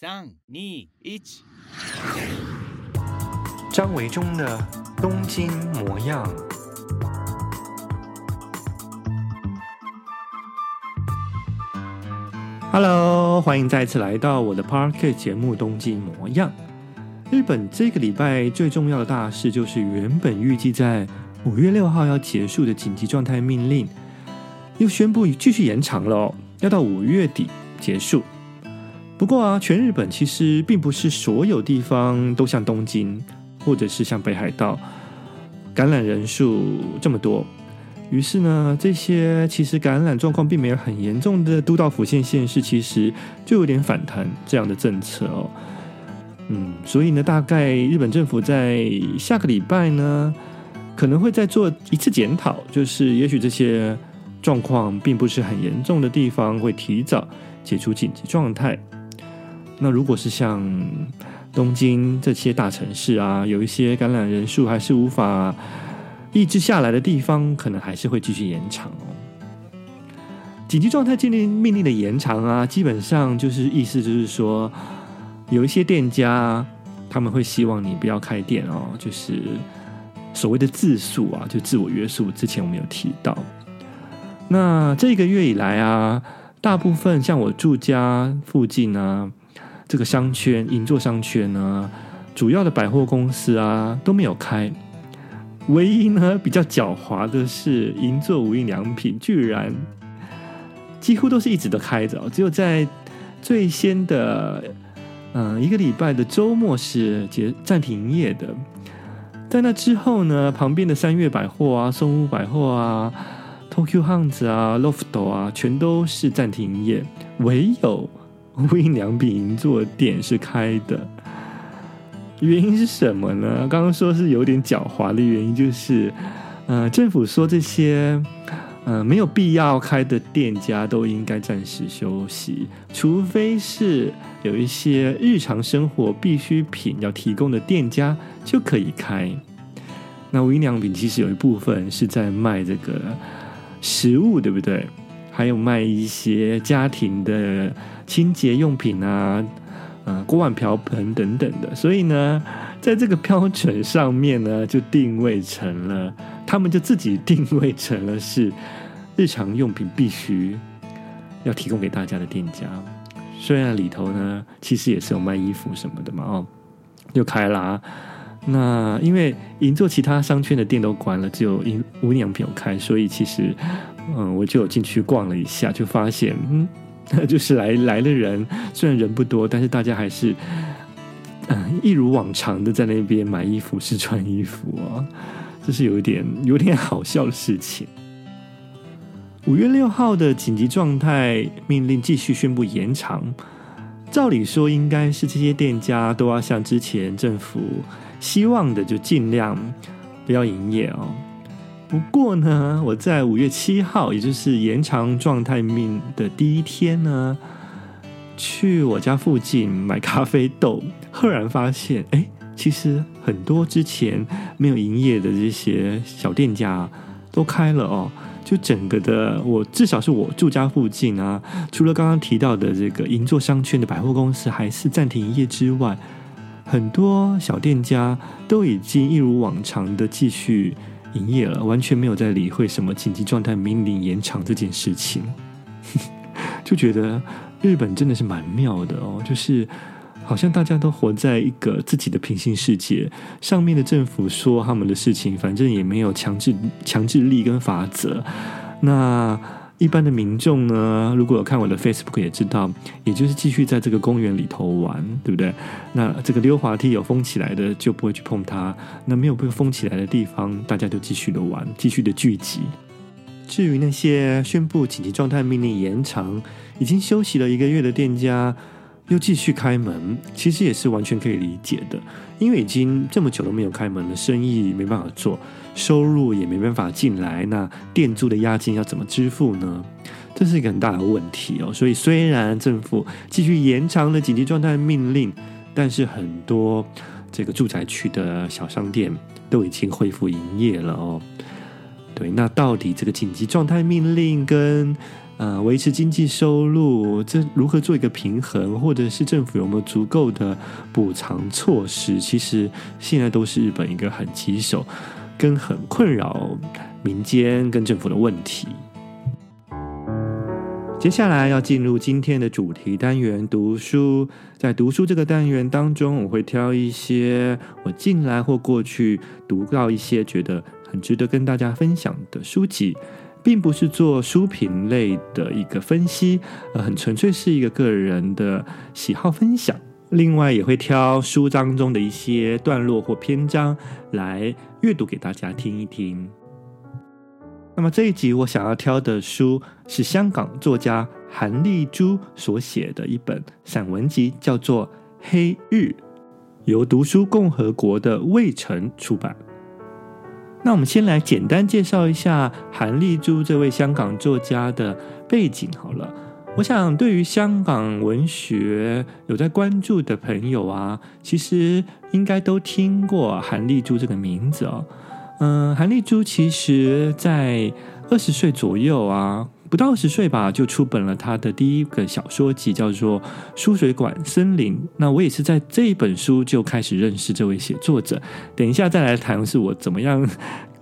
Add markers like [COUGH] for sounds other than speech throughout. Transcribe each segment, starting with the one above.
三、二、一。张维忠的东京模样。Hello，欢迎再次来到我的 Podcast 节目《东京模样》。日本这个礼拜最重要的大事，就是原本预计在五月六号要结束的紧急状态命令，又宣布继续延长了，哦要到五月底结束。不过啊，全日本其实并不是所有地方都像东京，或者是像北海道，感染人数这么多。于是呢，这些其实感染状况并没有很严重的都道府县县市，其实就有点反弹这样的政策哦。嗯，所以呢，大概日本政府在下个礼拜呢，可能会再做一次检讨，就是也许这些状况并不是很严重的地方，会提早解除紧急状态。那如果是像东京这些大城市啊，有一些感染人数还是无法抑制下来的地方，可能还是会继续延长哦。紧急状态禁令命令的延长啊，基本上就是意思就是说，有一些店家他们会希望你不要开店哦，就是所谓的自肃啊，就自我约束。之前我们有提到，那这个月以来啊，大部分像我住家附近啊。这个商圈，银座商圈呢，主要的百货公司啊都没有开。唯一呢比较狡猾的是，银座无印良品居然几乎都是一直都开着，只有在最先的嗯、一个礼拜的周末是结暂停营业的。在那之后呢，旁边的三越百货啊、松屋百货啊、Tokyo Hands 啊、Loft 啊，全都是暂停营业，唯有。无印良品银座店是开的，原因是什么呢？刚刚说是有点狡猾的原因，就是，呃，政府说这些，呃，没有必要开的店家都应该暂时休息，除非是有一些日常生活必需品要提供的店家就可以开。那无印良品其实有一部分是在卖这个食物，对不对？还有卖一些家庭的清洁用品啊，呃，锅碗瓢盆等等的。所以呢，在这个标准上面呢，就定位成了，他们就自己定位成了是日常用品必须要提供给大家的店家。虽然里头呢，其实也是有卖衣服什么的嘛，哦，又开了啊。那因为银座其他商圈的店都关了，只有银无印良品有开，所以其实。嗯，我就进去逛了一下，就发现，嗯，[LAUGHS] 就是来来的人虽然人不多，但是大家还是，嗯，一如往常的在那边买衣服、试穿衣服啊，这是有一点有点好笑的事情。五月六号的紧急状态命令继续宣布延长，照理说应该是这些店家都要像之前政府希望的，就尽量不要营业哦。不过呢，我在五月七号，也就是延长状态命的第一天呢，去我家附近买咖啡豆，赫然发现，哎，其实很多之前没有营业的这些小店家都开了哦。就整个的，我至少是我住家附近啊，除了刚刚提到的这个银座商圈的百货公司还是暂停营业之外，很多小店家都已经一如往常的继续。营业了，完全没有在理会什么紧急状态命令延长这件事情，[LAUGHS] 就觉得日本真的是蛮妙的哦，就是好像大家都活在一个自己的平行世界，上面的政府说他们的事情，反正也没有强制强制力跟法则，那。一般的民众呢，如果有看我的 Facebook 也知道，也就是继续在这个公园里头玩，对不对？那这个溜滑梯有封起来的就不会去碰它，那没有被封起来的地方，大家就继续的玩，继续的聚集。至于那些宣布紧急状态命令延长、已经休息了一个月的店家，又继续开门，其实也是完全可以理解的，因为已经这么久都没有开门了，生意没办法做，收入也没办法进来，那店租的押金要怎么支付呢？这是一个很大的问题哦。所以虽然政府继续延长了紧急状态命令，但是很多这个住宅区的小商店都已经恢复营业了哦。对，那到底这个紧急状态命令跟呃维持经济收入，这如何做一个平衡，或者是政府有没有足够的补偿措施，其实现在都是日本一个很棘手跟很困扰民间跟政府的问题。接下来要进入今天的主题单元——读书。在读书这个单元当中，我会挑一些我近来或过去读到一些觉得很值得跟大家分享的书籍，并不是做书评类的一个分析，呃很纯粹是一个个人的喜好分享。另外，也会挑书当中的一些段落或篇章来阅读给大家听一听。那么这一集我想要挑的书是香港作家韩丽珠所写的一本散文集，叫做《黑日》，由读书共和国的魏晨出版。那我们先来简单介绍一下韩丽珠这位香港作家的背景好了。我想对于香港文学有在关注的朋友啊，其实应该都听过韩丽珠这个名字哦。嗯，韩丽珠其实在二十岁左右啊，不到十岁吧，就出版了他的第一个小说集，叫做《输水管森林》。那我也是在这一本书就开始认识这位写作者。等一下再来谈是我怎么样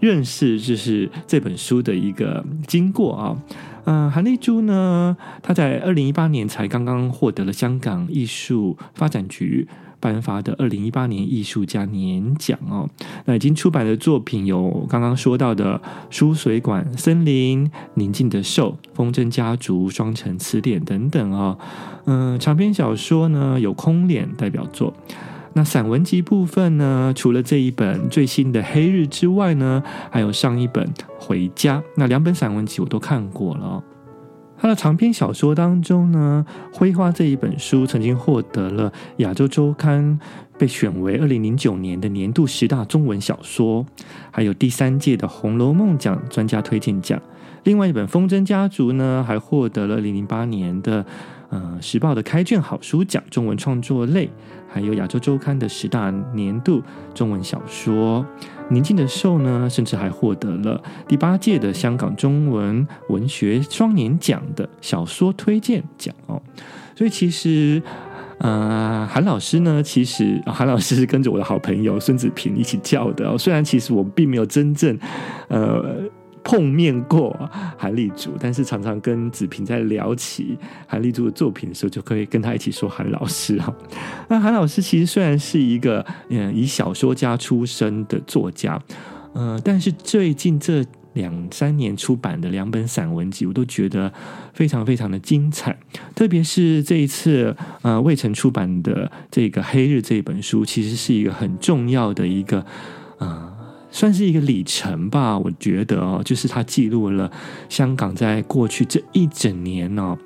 认识，就是这本书的一个经过啊。嗯，韩丽珠呢，她在二零一八年才刚刚获得了香港艺术发展局。颁发的二零一八年艺术家年奖哦，那已经出版的作品有刚刚说到的《输水管森林》、《宁静的兽》、《风筝家族》、《双城词典》等等哦。嗯，长篇小说呢有《空脸》代表作，那散文集部分呢，除了这一本最新的《黑日》之外呢，还有上一本《回家》，那两本散文集我都看过了哦。他的长篇小说当中呢，《灰花》这一本书曾经获得了亚洲周刊被选为二零零九年的年度十大中文小说，还有第三届的《红楼梦奖》专家推荐奖。另外一本《风筝家族》呢，还获得了二零零八年的呃时报的开卷好书奖中文创作类，还有亚洲周刊的十大年度中文小说。宁静的兽呢，甚至还获得了第八届的香港中文文学双年奖的小说推荐奖哦。所以其实，呃，韩老师呢，其实韩老师是跟着我的好朋友孙子平一起叫的哦。虽然其实我并没有真正，呃。碰面过韩丽珠，但是常常跟子平在聊起韩丽珠的作品的时候，就可以跟他一起说韩老师哈。[LAUGHS] 那韩老师其实虽然是一个嗯以小说家出身的作家，呃，但是最近这两三年出版的两本散文集，我都觉得非常非常的精彩。特别是这一次呃卫城出版的这个《黑日》这本书，其实是一个很重要的一个呃。算是一个里程吧，我觉得哦，就是它记录了香港在过去这一整年呢、哦，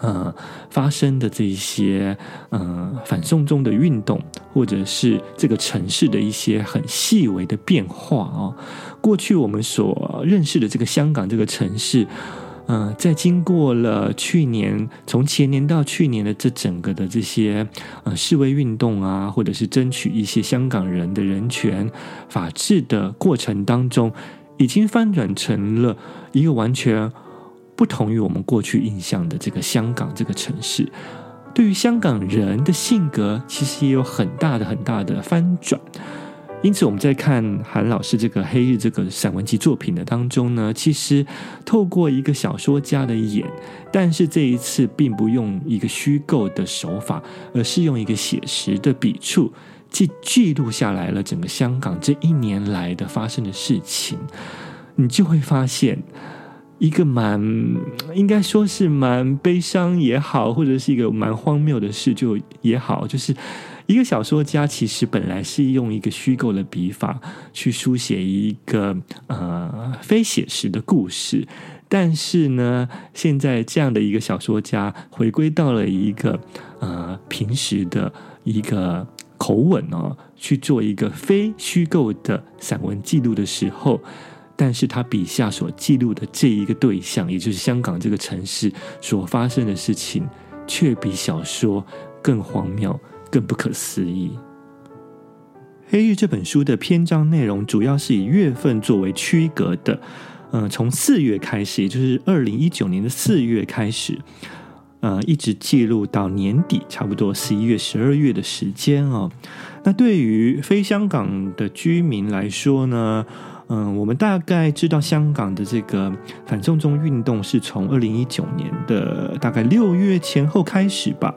呃，发生的这一些呃反送中的运动，或者是这个城市的一些很细微的变化哦。过去我们所认识的这个香港这个城市。嗯、在经过了去年，从前年到去年的这整个的这些呃示威运动啊，或者是争取一些香港人的人权、法治的过程当中，已经翻转成了一个完全不同于我们过去印象的这个香港这个城市。对于香港人的性格，其实也有很大的、很大的翻转。因此，我们在看韩老师这个《黑日》这个散文集作品的当中呢，其实透过一个小说家的眼，但是这一次并不用一个虚构的手法，而是用一个写实的笔触，记记录下来了整个香港这一年来的发生的事情，你就会发现一个蛮应该说是蛮悲伤也好，或者是一个蛮荒谬的事就也好，就是。一个小说家其实本来是用一个虚构的笔法去书写一个呃非写实的故事，但是呢，现在这样的一个小说家回归到了一个呃平时的一个口吻哦，去做一个非虚构的散文记录的时候，但是他笔下所记录的这一个对象，也就是香港这个城市所发生的事情，却比小说更荒谬。更不可思议。《黑日》这本书的篇章内容主要是以月份作为区隔的，嗯、从四月开始，也就是二零一九年的四月开始，呃，一直记录到年底，差不多十一月、十二月的时间哦。那对于非香港的居民来说呢，嗯、我们大概知道香港的这个反送中运动是从二零一九年的大概六月前后开始吧。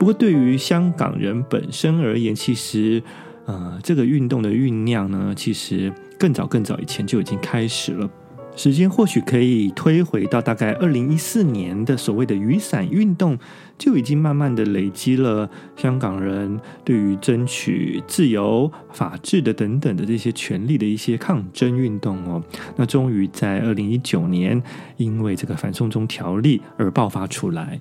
不过，对于香港人本身而言，其实，呃，这个运动的酝酿呢，其实更早更早以前就已经开始了。时间或许可以推回到大概二零一四年的所谓的雨伞运动，就已经慢慢的累积了香港人对于争取自由、法治的等等的这些权利的一些抗争运动哦。那终于在二零一九年，因为这个反送中条例而爆发出来。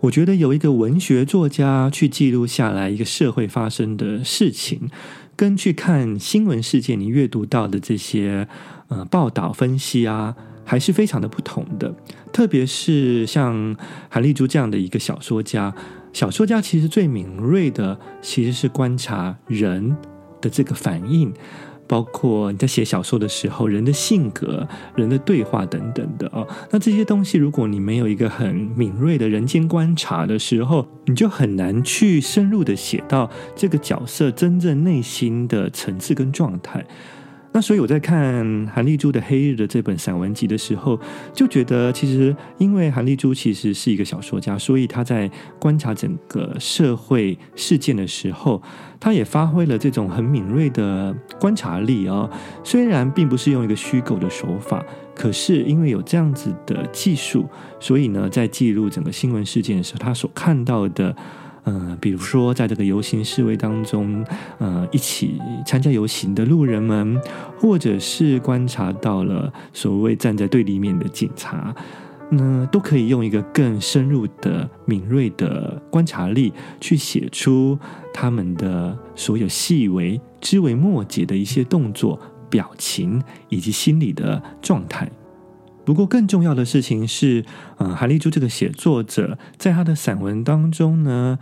我觉得有一个文学作家去记录下来一个社会发生的事情，跟去看新闻事件你阅读到的这些呃报道分析啊，还是非常的不同的。特别是像韩立珠这样的一个小说家，小说家其实最敏锐的其实是观察人的这个反应。包括你在写小说的时候，人的性格、人的对话等等的哦，那这些东西，如果你没有一个很敏锐的人间观察的时候，你就很难去深入的写到这个角色真正内心的层次跟状态。那所以我在看韩丽珠的《黑日》的这本散文集的时候，就觉得其实因为韩丽珠其实是一个小说家，所以他在观察整个社会事件的时候，他也发挥了这种很敏锐的观察力哦。虽然并不是用一个虚构的手法，可是因为有这样子的技术，所以呢，在记录整个新闻事件的时候，他所看到的。呃，比如说，在这个游行示威当中，呃，一起参加游行的路人们，或者是观察到了所谓站在对立面的警察，那都可以用一个更深入的、敏锐的观察力，去写出他们的所有细微、枝微末节的一些动作、表情以及心理的状态。不过，更重要的事情是，呃，韩立珠这个写作者在他的散文当中呢，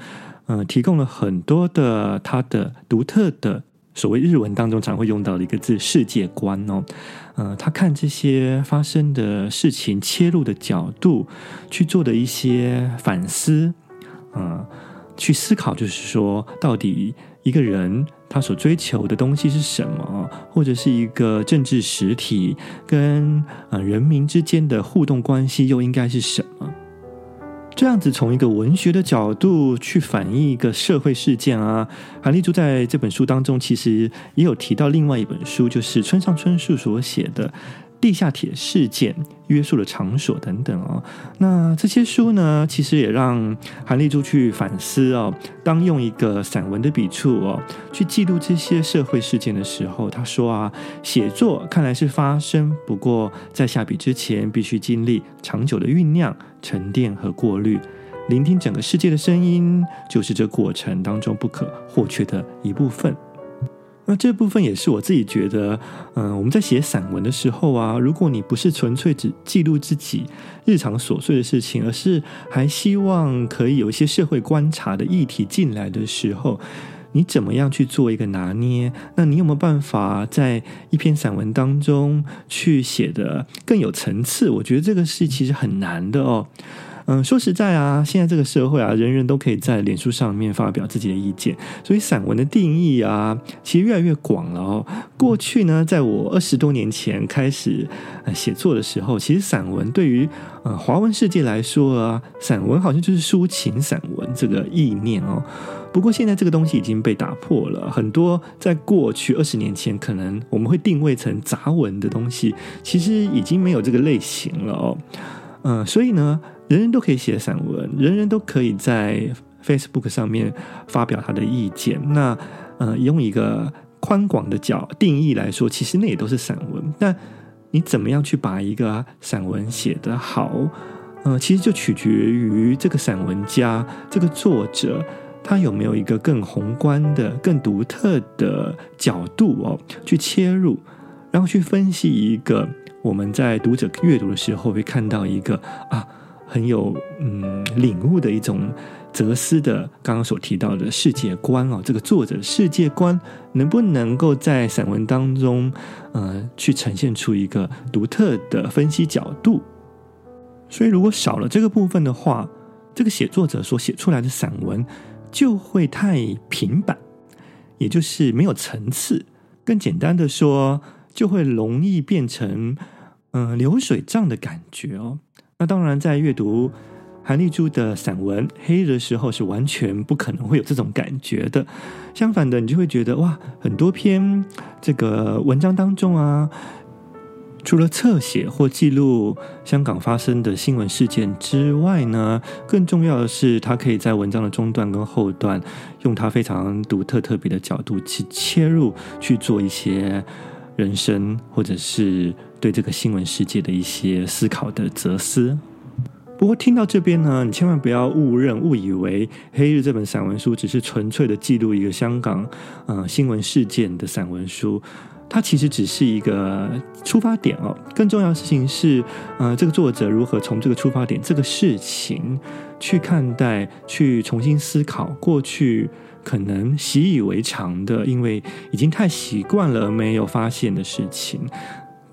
呃，提供了很多的他的独特的所谓日文当中常会用到的一个字“世界观”哦，呃，他看这些发生的事情切入的角度，去做的一些反思，呃，去思考，就是说，到底一个人。他所追求的东西是什么？或者是一个政治实体跟呃人民之间的互动关系又应该是什么？这样子从一个文学的角度去反映一个社会事件啊。韩立柱在这本书当中其实也有提到另外一本书，就是村上春树所写的。地下铁事件、约束的场所等等哦，那这些书呢，其实也让韩立洙去反思哦。当用一个散文的笔触哦，去记录这些社会事件的时候，他说啊，写作看来是发生，不过在下笔之前，必须经历长久的酝酿、沉淀和过滤，聆听整个世界的声音，就是这过程当中不可或缺的一部分。那这部分也是我自己觉得，嗯、呃，我们在写散文的时候啊，如果你不是纯粹只记录自己日常琐碎的事情，而是还希望可以有一些社会观察的议题进来的时候，你怎么样去做一个拿捏？那你有没有办法在一篇散文当中去写得更有层次？我觉得这个是其实很难的哦。嗯，说实在啊，现在这个社会啊，人人都可以在脸书上面发表自己的意见，所以散文的定义啊，其实越来越广了哦。过去呢，在我二十多年前开始写作的时候，其实散文对于呃华文世界来说啊，散文好像就是抒情散文这个意念哦。不过现在这个东西已经被打破了，很多在过去二十年前可能我们会定位成杂文的东西，其实已经没有这个类型了哦。嗯、所以呢。人人都可以写散文，人人都可以在 Facebook 上面发表他的意见。那呃，用一个宽广的角定义来说，其实那也都是散文。但你怎么样去把一个散文写得好？呃，其实就取决于这个散文家、这个作者，他有没有一个更宏观的、更独特的角度哦，去切入，然后去分析一个我们在读者阅读的时候会看到一个啊。很有嗯领悟的一种哲思的刚刚所提到的世界观哦，这个作者世界观能不能够在散文当中呃去呈现出一个独特的分析角度？所以如果少了这个部分的话，这个写作者所写出来的散文就会太平板，也就是没有层次。更简单的说，就会容易变成嗯、流水账的感觉哦。那当然，在阅读韩丽珠的散文《黑》的时候，是完全不可能会有这种感觉的。相反的，你就会觉得哇，很多篇这个文章当中啊，除了侧写或记录香港发生的新闻事件之外呢，更重要的是，他可以在文章的中段跟后段，用他非常独特、特别的角度去切入，去做一些人生或者是。对这个新闻世界的一些思考的哲思。不过听到这边呢，你千万不要误认、误以为《黑日》这本散文书只是纯粹的记录一个香港呃新闻事件的散文书。它其实只是一个出发点哦。更重要的事情是，呃，这个作者如何从这个出发点、这个事情去看待、去重新思考过去。可能习以为常的，因为已经太习惯了而没有发现的事情。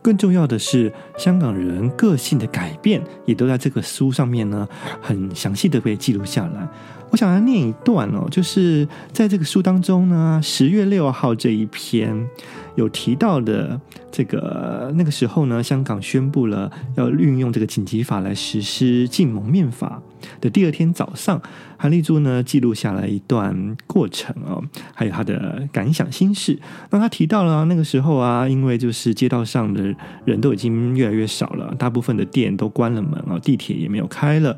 更重要的是，香港人个性的改变也都在这个书上面呢，很详细的被记录下来。我想要念一段哦，就是在这个书当中呢，十月六号这一篇有提到的这个那个时候呢，香港宣布了要运用这个紧急法来实施禁蒙面法的第二天早上，韩丽珠呢记录下来一段过程哦，还有他的感想心事。那他提到了那个时候啊，因为就是街道上的人都已经越来越少了，大部分的店都关了门啊，地铁也没有开了。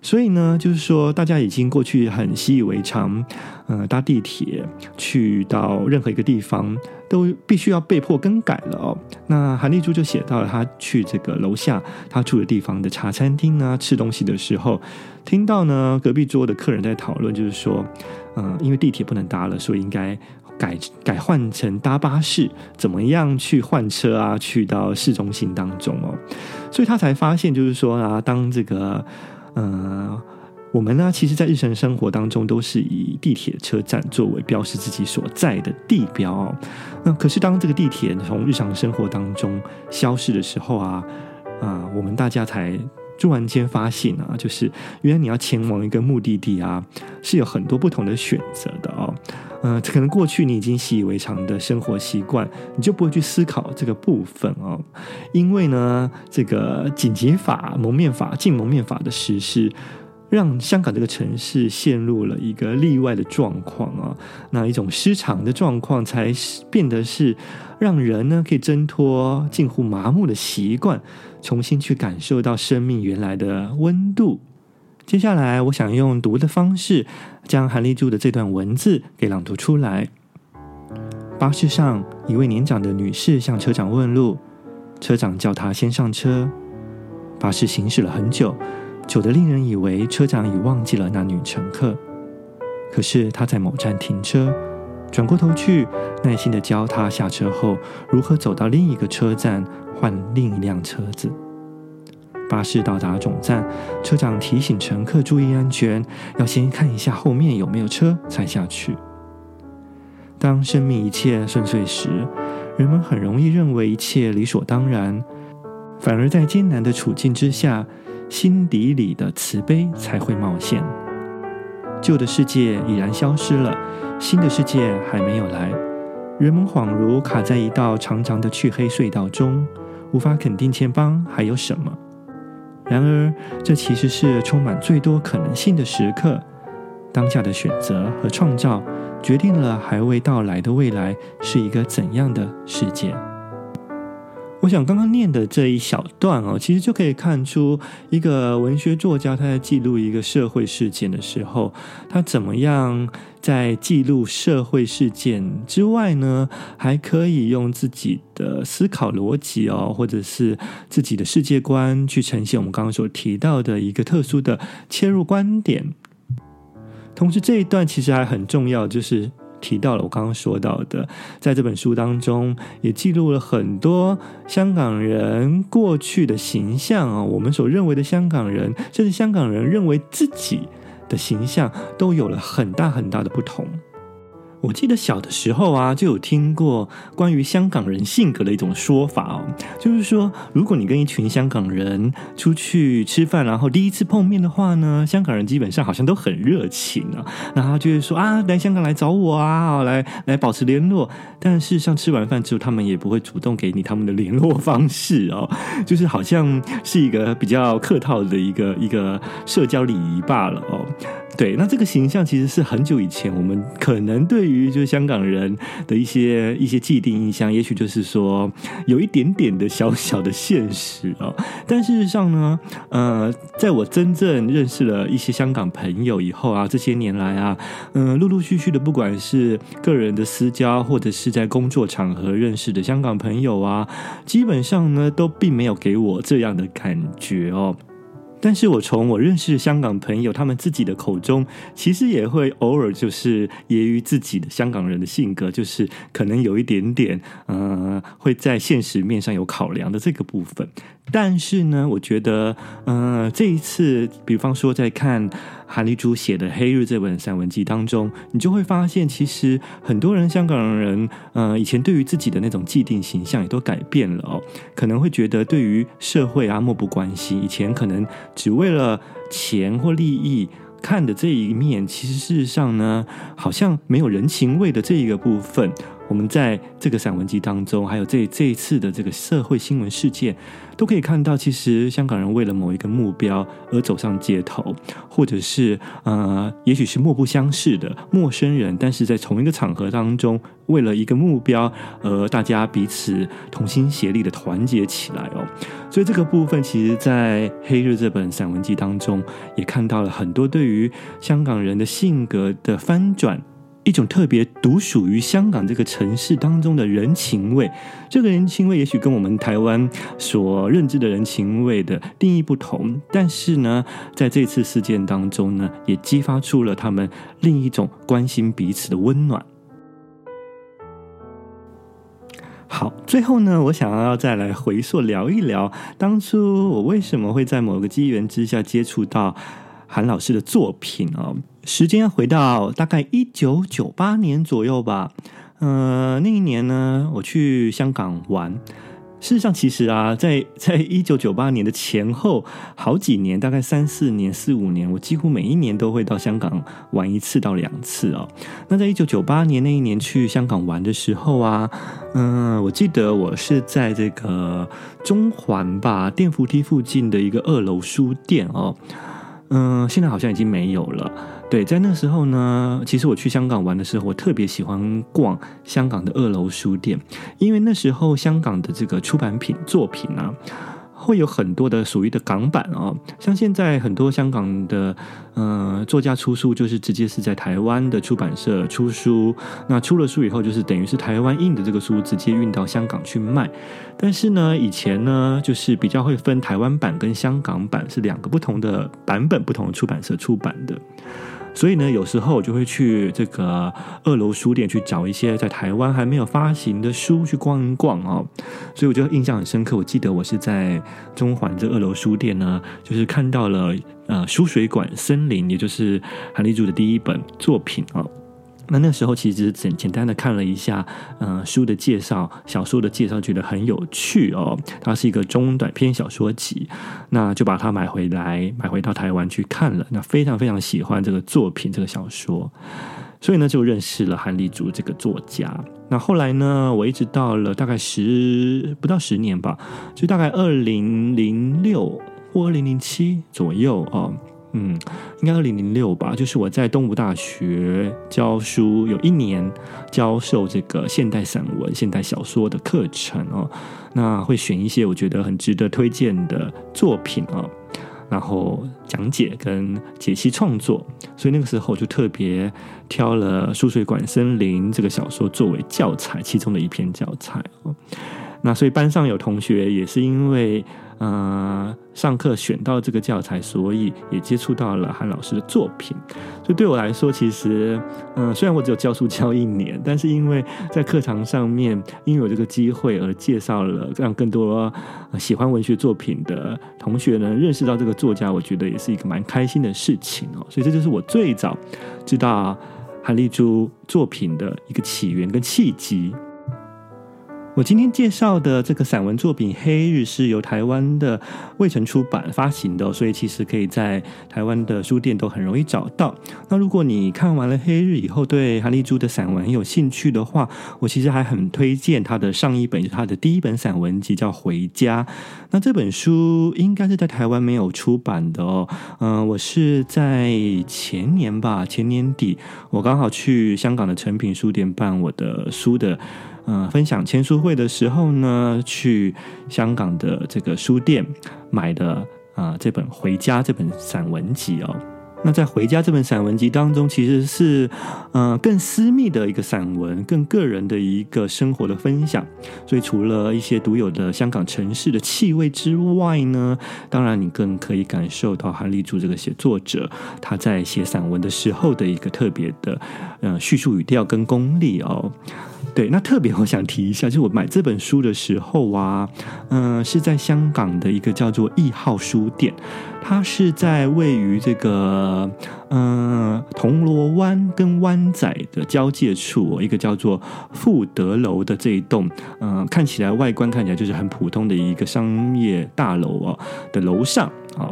所以呢，就是说，大家已经过去很习以为常，呃，搭地铁去到任何一个地方，都必须要被迫更改了哦。那韩丽珠就写到了，他去这个楼下他住的地方的茶餐厅呢，吃东西的时候，听到呢隔壁桌的客人在讨论，就是说，嗯、因为地铁不能搭了，所以应该改改换成搭巴士，怎么样去换车啊，去到市中心当中哦。所以他才发现，就是说啊，当这个。呃，我们呢，其实，在日常生活当中，都是以地铁车站作为标识自己所在的地标。那可是，当这个地铁从日常生活当中消失的时候啊，啊、我们大家才突然间发现啊，就是原来你要前往一个目的地啊，是有很多不同的选择的哦。呃，可能过去你已经习以为常的生活习惯，你就不会去思考这个部分哦。因为呢，这个紧急法、蒙面法、禁蒙面法的实施，让香港这个城市陷入了一个例外的状况啊。那一种失常的状况，才变得是让人呢可以挣脱近乎麻木的习惯，重新去感受到生命原来的温度。接下来，我想用读的方式，将韩丽珠的这段文字给朗读出来。巴士上，一位年长的女士向车长问路，车长叫她先上车。巴士行驶了很久，久得令人以为车长已忘记了那女乘客。可是她在某站停车，转过头去，耐心地教她下车后如何走到另一个车站换另一辆车子。巴士到达总站，车长提醒乘客注意安全，要先看一下后面有没有车才下去。当生命一切顺遂时，人们很容易认为一切理所当然，反而在艰难的处境之下，心底里的慈悲才会冒现。旧的世界已然消失了，新的世界还没有来，人们恍如卡在一道长长的黢黑隧道中，无法肯定前方还有什么。然而，这其实是充满最多可能性的时刻。当下的选择和创造，决定了还未到来的未来是一个怎样的世界。我想刚刚念的这一小段哦，其实就可以看出一个文学作家他在记录一个社会事件的时候，他怎么样在记录社会事件之外呢，还可以用自己的思考逻辑哦，或者是自己的世界观去呈现我们刚刚所提到的一个特殊的切入观点。同时，这一段其实还很重要，就是提到了我刚刚说到的，在这本书当中也记录了很多香港人过去的形象啊，我们所认为的香港人，甚至香港人认为自己的形象，都有了很大很大的不同。我记得小的时候啊，就有听过关于香港人性格的一种说法哦，就是说，如果你跟一群香港人出去吃饭，然后第一次碰面的话呢，香港人基本上好像都很热情啊，然后就会说啊，来香港来找我啊，来来保持联络。但事实上，吃完饭之后，他们也不会主动给你他们的联络方式哦，就是好像是一个比较客套的一个一个社交礼仪罢了哦。对，那这个形象其实是很久以前我们可能对于就是香港人的一些一些既定印象，也许就是说有一点点的小小的现实哦。但事实上呢，呃，在我真正认识了一些香港朋友以后啊，这些年来啊，嗯、呃，陆陆续续的，不管是个人的私交，或者是在工作场合认识的香港朋友啊，基本上呢，都并没有给我这样的感觉哦。但是我从我认识香港朋友他们自己的口中，其实也会偶尔就是揶揄自己的香港人的性格，就是可能有一点点，嗯，会在现实面上有考量的这个部分。但是呢，我觉得，呃，这一次，比方说在看韩丽珠写的《黑日》这本散文集当中，你就会发现，其实很多人香港人，呃，以前对于自己的那种既定形象也都改变了哦，可能会觉得对于社会啊漠不关心，以前可能只为了钱或利益看的这一面，其实事实上呢，好像没有人情味的这一个部分。我们在这个散文集当中，还有这这一次的这个社会新闻事件，都可以看到，其实香港人为了某一个目标而走上街头，或者是呃，也许是莫不相识的陌生人，但是在同一个场合当中，为了一个目标而大家彼此同心协力的团结起来哦。所以这个部分，其实，在《黑日》这本散文集当中，也看到了很多对于香港人的性格的翻转。一种特别独属于香港这个城市当中的人情味，这个人情味也许跟我们台湾所认知的人情味的定义不同，但是呢，在这次事件当中呢，也激发出了他们另一种关心彼此的温暖。好，最后呢，我想要再来回溯聊一聊，当初我为什么会在某个机缘之下接触到韩老师的作品啊。时间要回到大概一九九八年左右吧，呃，那一年呢，我去香港玩。事实上，其实啊，在在一九九八年的前后好几年，大概三四年、四五年，我几乎每一年都会到香港玩一次到两次哦。那在一九九八年那一年去香港玩的时候啊，嗯、我记得我是在这个中环吧，电扶梯附近的一个二楼书店哦，嗯、呃，现在好像已经没有了。对，在那时候呢，其实我去香港玩的时候，我特别喜欢逛香港的二楼书店，因为那时候香港的这个出版品作品啊，会有很多的属于的港版哦。像现在很多香港的呃作家出书，就是直接是在台湾的出版社出书，那出了书以后，就是等于是台湾印的这个书，直接运到香港去卖。但是呢，以前呢，就是比较会分台湾版跟香港版是两个不同的版本，不同的出版社出版的。所以呢，有时候我就会去这个二楼书店去找一些在台湾还没有发行的书去逛一逛哦。所以我就印象很深刻。我记得我是在中环这二楼书店呢，就是看到了呃《输水管森林》，也就是韩立柱的第一本作品哦。那那时候其实简简单的看了一下，嗯、书的介绍，小说的介绍，觉得很有趣哦。它是一个中短篇小说集，那就把它买回来，买回到台湾去看了。那非常非常喜欢这个作品，这个小说，所以呢就认识了韩立柱这个作家。那后来呢，我一直到了大概十不到十年吧，就大概二零零六或二零零七左右哦。嗯，应该二零零六吧，就是我在东吴大学教书，有一年教授这个现代散文、现代小说的课程哦。那会选一些我觉得很值得推荐的作品哦，然后讲解跟解析创作。所以那个时候就特别挑了《输水管森林》这个小说作为教材，其中的一篇教材哦。那所以班上有同学也是因为。呃，上课选到这个教材，所以也接触到了韩老师的作品。所以对我来说，其实，嗯、呃，虽然我只有教书教一年，但是因为在课堂上面，因为有这个机会而介绍了，让更多喜欢文学作品的同学呢认识到这个作家，我觉得也是一个蛮开心的事情哦。所以这就是我最早知道韩丽珠作品的一个起源跟契机。我今天介绍的这个散文作品《黑日》是由台湾的未城出版发行的，所以其实可以在台湾的书店都很容易找到。那如果你看完了《黑日》以后，对韩丽珠的散文很有兴趣的话，我其实还很推荐他的上一本，就是他的第一本散文集，叫《回家》。那这本书应该是在台湾没有出版的哦。嗯、我是在前年吧，前年底，我刚好去香港的诚品书店办我的书的。嗯、呃，分享签书会的时候呢，去香港的这个书店买的啊、呃、这本《回家》这本散文集哦。那在《回家》这本散文集当中，其实是呃更私密的一个散文，更个人的一个生活的分享。所以除了一些独有的香港城市的气味之外呢，当然你更可以感受到韩立柱这个写作者他在写散文的时候的一个特别的呃叙述语调跟功力哦。对，那特别我想提一下，就是我买这本书的时候啊，嗯、是在香港的一个叫做艺号书店，它是在位于这个嗯、呃、铜锣湾跟湾仔的交界处，一个叫做富德楼的这一栋，嗯、看起来外观看起来就是很普通的一个商业大楼哦的楼上啊，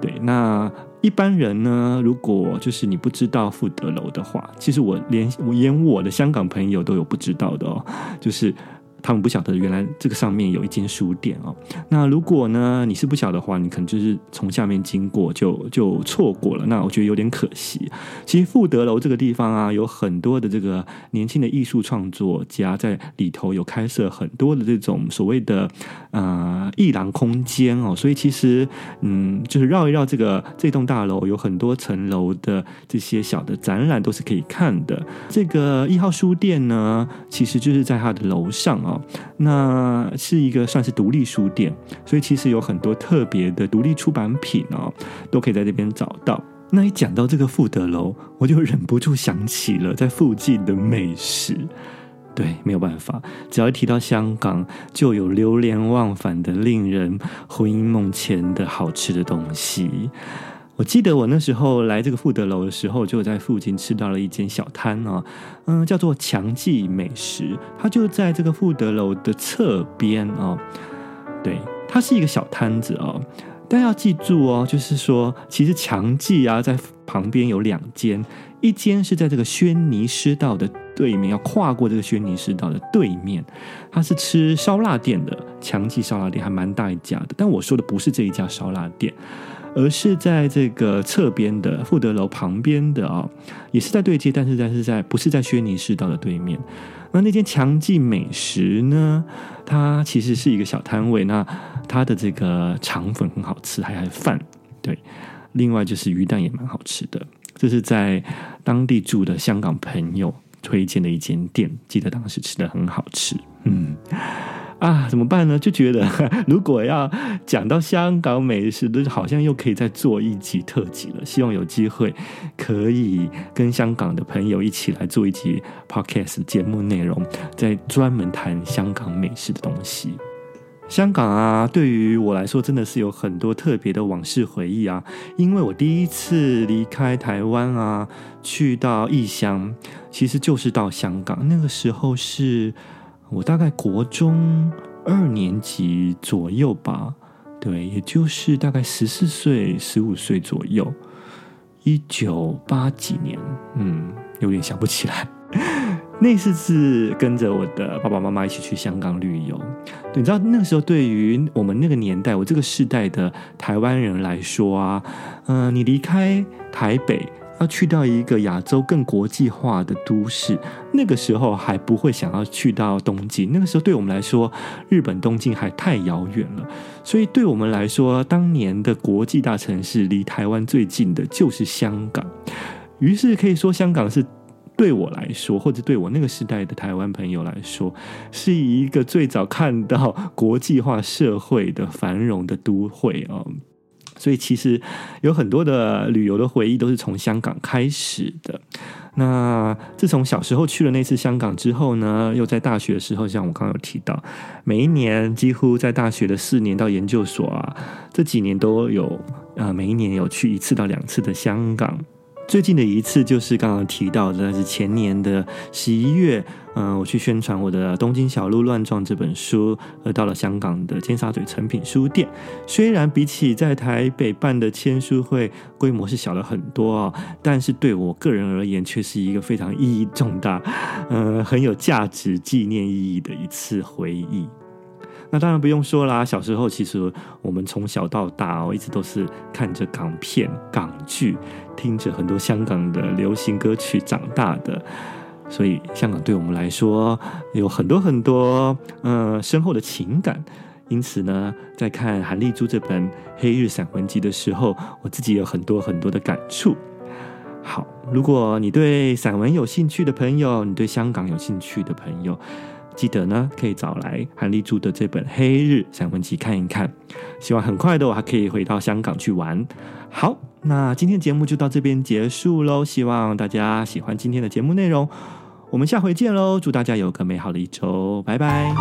对，那。一般人呢，如果就是你不知道富德楼的话，其实我连我连我的香港朋友都有不知道的哦，就是。他们不晓得原来这个上面有一间书店哦。那如果呢，你是不晓得的话，你可能就是从下面经过就就错过了。那我觉得有点可惜。其实富德楼这个地方啊，有很多的这个年轻的艺术创作家在里头有开设很多的这种所谓的呃艺廊空间哦。所以其实嗯，就是绕一绕这个这栋大楼，有很多层楼的这些小的展览都是可以看的。这个一号书店呢，其实就是在它的楼上。那是一个算是独立书店，所以其实有很多特别的独立出版品哦，都可以在这边找到。那一讲到这个富德楼，我就忍不住想起了 [LAUGHS] 在附近的美食。对，没有办法，只要一提到香港，就有流连忘返的、令人魂萦梦牵的好吃的东西。我记得我那时候来这个富德楼的时候，就在附近吃到了一间小摊哦，嗯，叫做强记美食，它就在这个富德楼的侧边哦。对，它是一个小摊子哦，但要记住哦，就是说，其实强记啊，在旁边有两间，一间是在这个轩尼诗道的对面，要跨过这个轩尼诗道的对面，它是吃烧腊店的，强记烧腊店还蛮大一家的，但我说的不是这一家烧腊店。而是在这个侧边的富德楼旁边的啊、哦，也是在对街，但是在是在不是在轩尼诗道的对面。那那间强记美食呢，它其实是一个小摊位。那它的这个肠粉很好吃，还有饭。对，另外就是鱼蛋也蛮好吃的。这是在当地住的香港朋友推荐的一间店，记得当时吃的很好吃。嗯。啊，怎么办呢？就觉得 [LAUGHS] 如果要讲到香港美食，都好像又可以再做一集特辑了。希望有机会可以跟香港的朋友一起来做一集 podcast 节目内容，再专门谈香港美食的东西。香港啊，对于我来说真的是有很多特别的往事回忆啊。因为我第一次离开台湾啊，去到异乡，其实就是到香港。那个时候是。我大概国中二年级左右吧，对，也就是大概十四岁、十五岁左右，一九八几年，嗯，有点想不起来。[LAUGHS] 那次是跟着我的爸爸妈妈一起去香港旅游。你知道那个时候，对于我们那个年代，我这个世代的台湾人来说啊，嗯、你离开台北。要去到一个亚洲更国际化的都市，那个时候还不会想要去到东京。那个时候对我们来说，日本东京还太遥远了。所以对我们来说，当年的国际大城市离台湾最近的就是香港。于是可以说，香港是对我来说，或者对我那个时代的台湾朋友来说，是一个最早看到国际化社会的繁荣的都会啊。所以其实有很多的旅游的回忆都是从香港开始的。那自从小时候去了那次香港之后呢，又在大学的时候，像我刚刚有提到，每一年几乎在大学的四年到研究所啊，这几年都有啊，每一年有去一次到两次的香港。最近的一次就是刚刚提到的，是前年的十一月，嗯、我去宣传我的《东京小路乱撞》这本书，而到了香港的尖沙咀诚品书店。虽然比起在台北办的签书会规模是小了很多哦，但是对我个人而言，却是一个非常意义重大，呃，很有价值纪念意义的一次回忆。那当然不用说啦，小时候其实我们从小到大哦，一直都是看着港片、港剧，听着很多香港的流行歌曲长大的，所以香港对我们来说有很多很多呃深厚的情感。因此呢，在看韩丽珠这本《黑日散文集》的时候，我自己有很多很多的感触。好，如果你对散文有兴趣的朋友，你对香港有兴趣的朋友。记得呢，可以找来韩立柱的这本《黑日散文集》看一看。希望很快的我还可以回到香港去玩。好，那今天节目就到这边结束喽。希望大家喜欢今天的节目内容。我们下回见喽！祝大家有个美好的一周，拜拜。